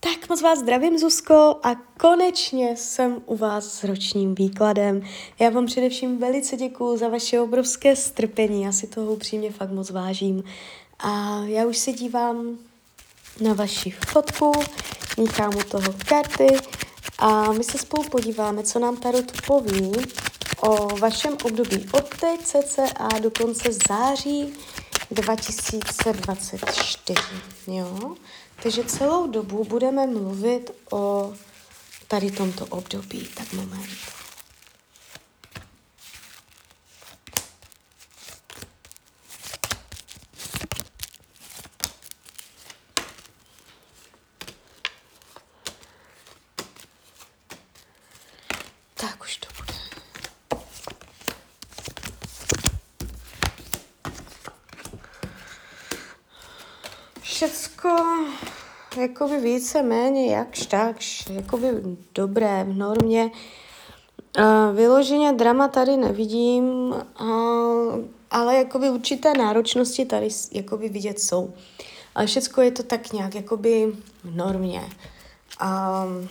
Tak moc vás zdravím, Zuzko, a konečně jsem u vás s ročním výkladem. Já vám především velice děkuju za vaše obrovské strpení, já si toho upřímně fakt moc vážím. A já už se dívám na vaši fotku, míchám u toho karty a my se spolu podíváme, co nám Tarot poví o vašem období od teď cca do konce září 2024. Jo? Takže celou dobu budeme mluvit o tady tomto období. Tak moment. Tak už to bude. Všecko jakoby více méně jakž takž, jakoby dobré, v normě. Vyloženě drama tady nevidím, ale jakoby určité náročnosti tady jakoby vidět jsou. Ale všechno je to tak nějak jakoby v normě. Um,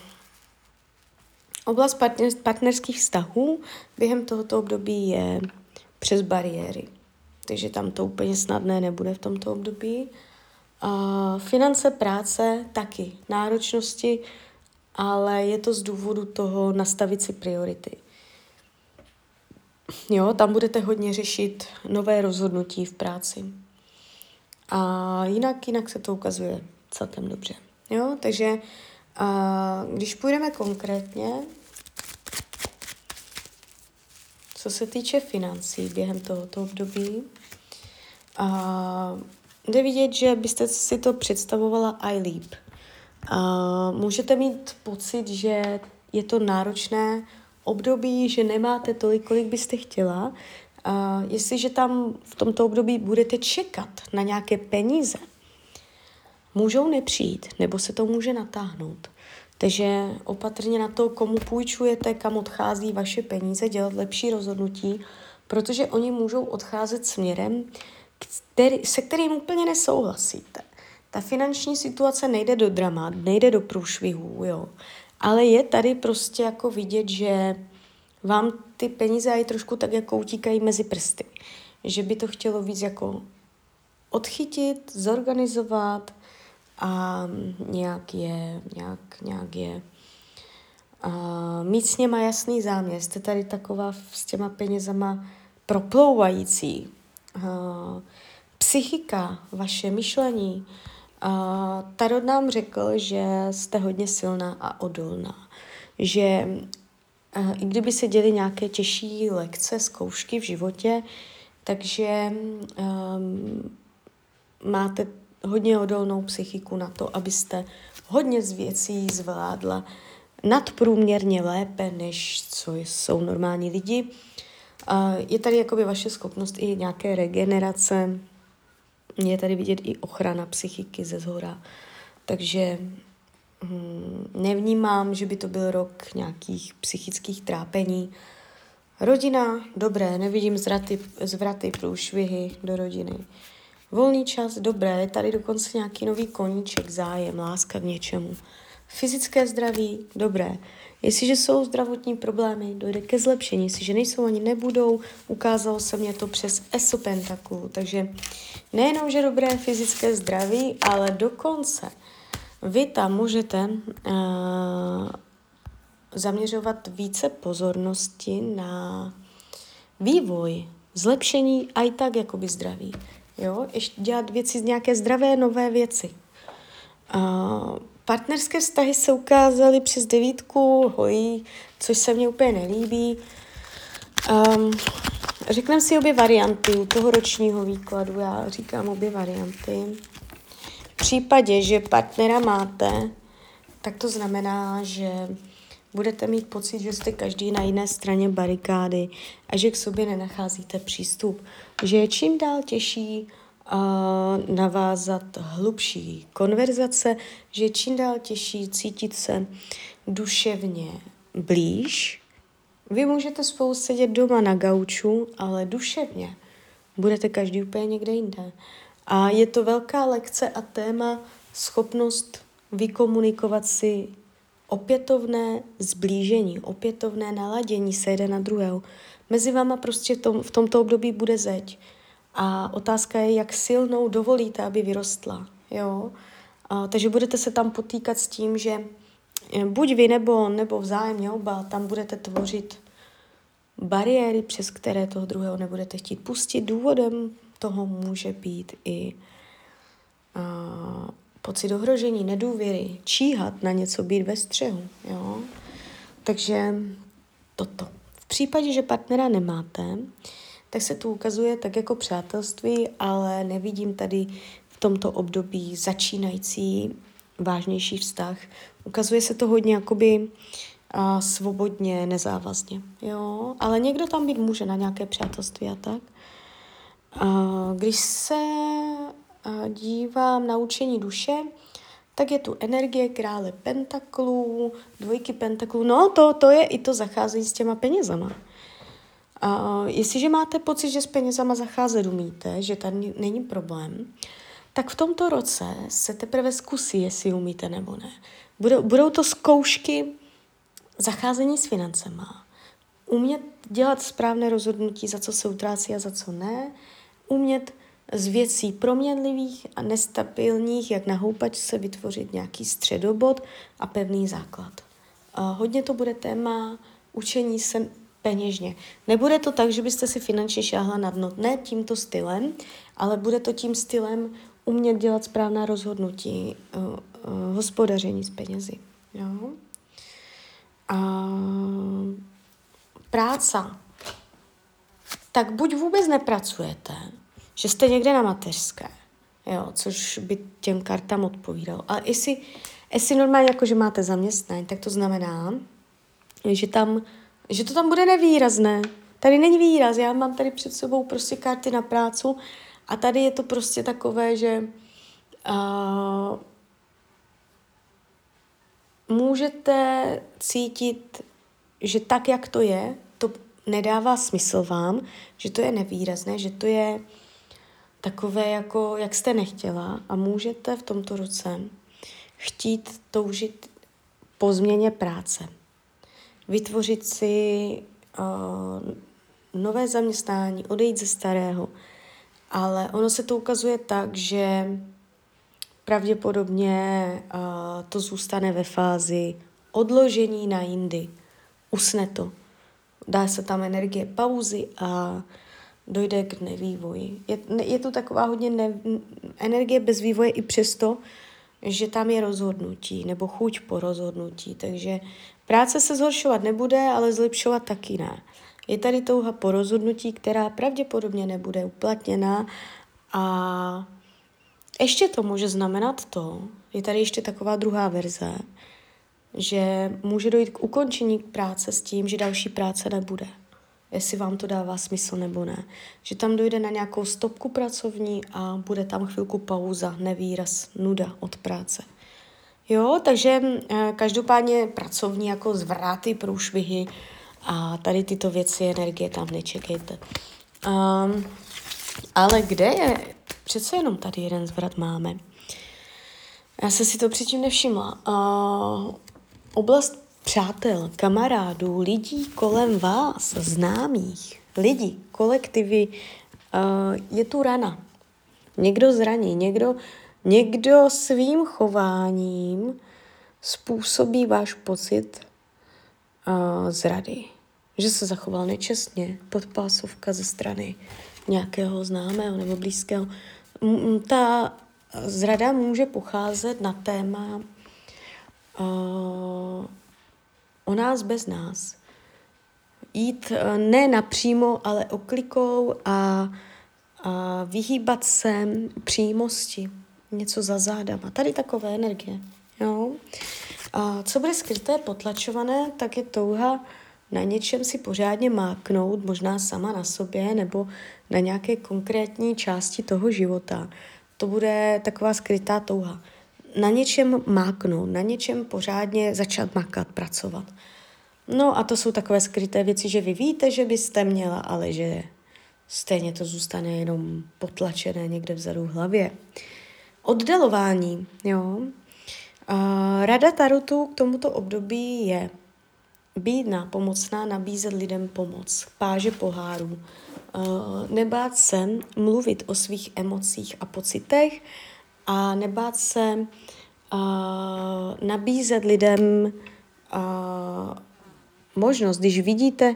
oblast partner, partnerských vztahů během tohoto období je přes bariéry. Takže tam to úplně snadné nebude v tomto období. Uh, finance, práce taky, náročnosti, ale je to z důvodu toho nastavit si priority. Jo, tam budete hodně řešit nové rozhodnutí v práci. A jinak, jinak se to ukazuje celkem dobře. Jo, takže uh, když půjdeme konkrétně, co se týče financí během tohoto období, uh, jde vidět, že byste si to představovala i líp. Uh, můžete mít pocit, že je to náročné období, že nemáte tolik, kolik byste chtěla. Uh, jestliže tam v tomto období budete čekat na nějaké peníze, můžou nepřijít, nebo se to může natáhnout. Takže opatrně na to, komu půjčujete, kam odchází vaše peníze, dělat lepší rozhodnutí, protože oni můžou odcházet směrem, který, se kterým úplně nesouhlasíte. Ta finanční situace nejde do drama, nejde do průšvihů, jo. Ale je tady prostě jako vidět, že vám ty peníze aj trošku tak jako utíkají mezi prsty. Že by to chtělo víc jako odchytit, zorganizovat a nějak je, nějak, nějak je a mít s něma jasný záměr. Jste tady taková s těma penězama proplouvající, uh, psychika, vaše myšlení. Uh, Tarot nám řekl, že jste hodně silná a odolná. Že uh, i kdyby se děly nějaké těžší lekce, zkoušky v životě, takže um, máte hodně odolnou psychiku na to, abyste hodně z věcí zvládla nadprůměrně lépe, než co jsou normální lidi. Je tady jakoby vaše schopnost i nějaké regenerace, je tady vidět i ochrana psychiky ze zhora. Takže hm, nevnímám, že by to byl rok nějakých psychických trápení. Rodina, dobré, nevidím zvraty, zvraty průšvihy do rodiny. Volný čas, dobré, je tady dokonce nějaký nový koníček, zájem, láska k něčemu. Fyzické zdraví, dobré. Jestliže jsou zdravotní problémy, dojde ke zlepšení. Jestliže nejsou ani nebudou, ukázalo se mě to přes ESO Pentaku. Takže nejenom, že dobré fyzické zdraví, ale dokonce vy tam můžete uh, zaměřovat více pozornosti na vývoj, zlepšení a i tak jakoby zdraví. Jo? Ještě dělat věci z nějaké zdravé, nové věci. Uh, Partnerské vztahy se ukázaly přes devítku hojí, což se mně úplně nelíbí. Um, řekneme si obě varianty u toho ročního výkladu. Já říkám obě varianty. V případě, že partnera máte, tak to znamená, že budete mít pocit, že jste každý na jiné straně barikády a že k sobě nenacházíte přístup. Že je čím dál těžší navázat hlubší konverzace, že je čím dál těžší cítit se duševně blíž. Vy můžete spolu sedět doma na gauču, ale duševně budete každý úplně někde jinde. A je to velká lekce a téma schopnost vykomunikovat si opětovné zblížení, opětovné naladění se jeden na druhého. Mezi váma prostě v, tom, v tomto období bude zeď. A otázka je, jak silnou dovolíte, aby vyrostla. Jo? A, takže budete se tam potýkat s tím, že eh, buď vy nebo, nebo vzájemně oba tam budete tvořit bariéry, přes které toho druhého nebudete chtít pustit. Důvodem toho může být i a, pocit ohrožení, nedůvěry, číhat na něco, být ve střehu. Jo? Takže toto. V případě, že partnera nemáte, tak se tu ukazuje tak jako přátelství, ale nevidím tady v tomto období začínající vážnější vztah. Ukazuje se to hodně jakoby a svobodně, nezávazně. Jo? Ale někdo tam být může na nějaké přátelství a tak. A když se dívám na učení duše, tak je tu energie krále pentaklů, dvojky pentaklů. No, to, to je i to zacházení s těma penězama. A jestliže máte pocit, že s penězama zacházet umíte, že tady není problém, tak v tomto roce se teprve zkusí, jestli umíte nebo ne. Budou, budou to zkoušky zacházení s financema. Umět dělat správné rozhodnutí, za co se utrácí a za co ne. Umět z věcí proměnlivých a nestabilních, jak na houpačce vytvořit nějaký středobod a pevný základ. A hodně to bude téma učení se peněžně. Nebude to tak, že byste si finančně šáhla na dno, ne tímto stylem, ale bude to tím stylem umět dělat správná rozhodnutí, uh, uh, hospodaření s penězi. Jo? A práca. Tak buď vůbec nepracujete, že jste někde na mateřské, jo, což by těm kartám odpovídalo. Ale jestli, jestli normálně jako, že máte zaměstnání, tak to znamená, že tam, že to tam bude nevýrazné. Tady není výraz, já mám tady před sebou prostě karty na prácu a tady je to prostě takové, že uh, můžete cítit, že tak, jak to je, to nedává smysl vám, že to je nevýrazné, že to je takové, jako jak jste nechtěla a můžete v tomto roce chtít toužit po změně práce. Vytvořit si uh, nové zaměstnání, odejít ze starého. Ale ono se to ukazuje tak, že pravděpodobně uh, to zůstane ve fázi odložení na jindy. Usne to. Dá se tam energie pauzy a dojde k nevývoji. Je, je to taková hodně ne, energie bez vývoje i přesto, že tam je rozhodnutí nebo chuť po rozhodnutí. Takže práce se zhoršovat nebude, ale zlepšovat taky ne. Je tady touha po rozhodnutí, která pravděpodobně nebude uplatněna a ještě to může znamenat to, je tady ještě taková druhá verze, že může dojít k ukončení práce s tím, že další práce nebude jestli vám to dává smysl nebo ne. Že tam dojde na nějakou stopku pracovní a bude tam chvilku pauza, nevýraz, nuda od práce. Jo, takže eh, každopádně pracovní jako zvráty, průšvihy a tady tyto věci, energie tam nečekejte. Um, ale kde je? Přece jenom tady jeden zvrat máme. Já se si to předtím nevšimla. Uh, oblast přátel, kamarádů, lidí kolem vás, známých, lidí, kolektivy, uh, je tu rana. Někdo zraní, někdo, někdo svým chováním způsobí váš pocit uh, zrady. Že se zachoval nečestně, podpásovka ze strany nějakého známého nebo blízkého. Ta zrada může pocházet na téma uh, o nás bez nás. Jít eh, ne napřímo, ale oklikou a, a vyhýbat se přímosti, něco za zádama. Tady takové energie. Jo? A co bude skryté, potlačované, tak je touha na něčem si pořádně máknout, možná sama na sobě nebo na nějaké konkrétní části toho života. To bude taková skrytá touha na něčem máknout, na něčem pořádně začat makat, pracovat. No a to jsou takové skryté věci, že vy víte, že byste měla, ale že stejně to zůstane jenom potlačené někde vzadu v hlavě. Oddalování, jo. Rada Tarotu k tomuto období je být nápomocná, nabízet lidem pomoc, páže pohárů, nebát se mluvit o svých emocích a pocitech a nebát se uh, nabízet lidem uh, možnost, když vidíte,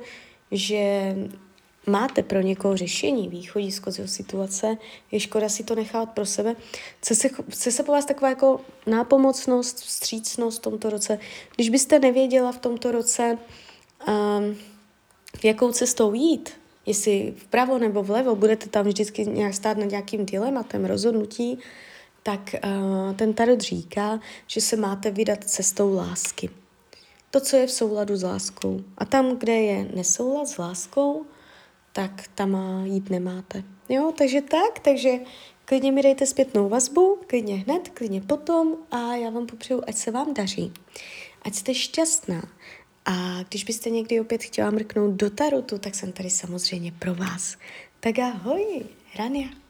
že máte pro někoho řešení, východisko z jeho situace, je škoda si to nechat pro sebe. Chce se, chce se po vás taková jako nápomocnost, vstřícnost v tomto roce. Když byste nevěděla v tomto roce, um, v jakou cestou jít, jestli vpravo nebo vlevo, budete tam vždycky nějak stát nad nějakým dilematem, rozhodnutí, tak uh, ten tarot říká, že se máte vydat cestou lásky. To, co je v souladu s láskou. A tam, kde je nesoulad s láskou, tak tam jít nemáte. Jo, takže tak, takže klidně mi dejte zpětnou vazbu, klidně hned, klidně potom a já vám popřeju, ať se vám daří, ať jste šťastná. A když byste někdy opět chtěla mrknout do tarotu, tak jsem tady samozřejmě pro vás. Tak ahoj, Rania.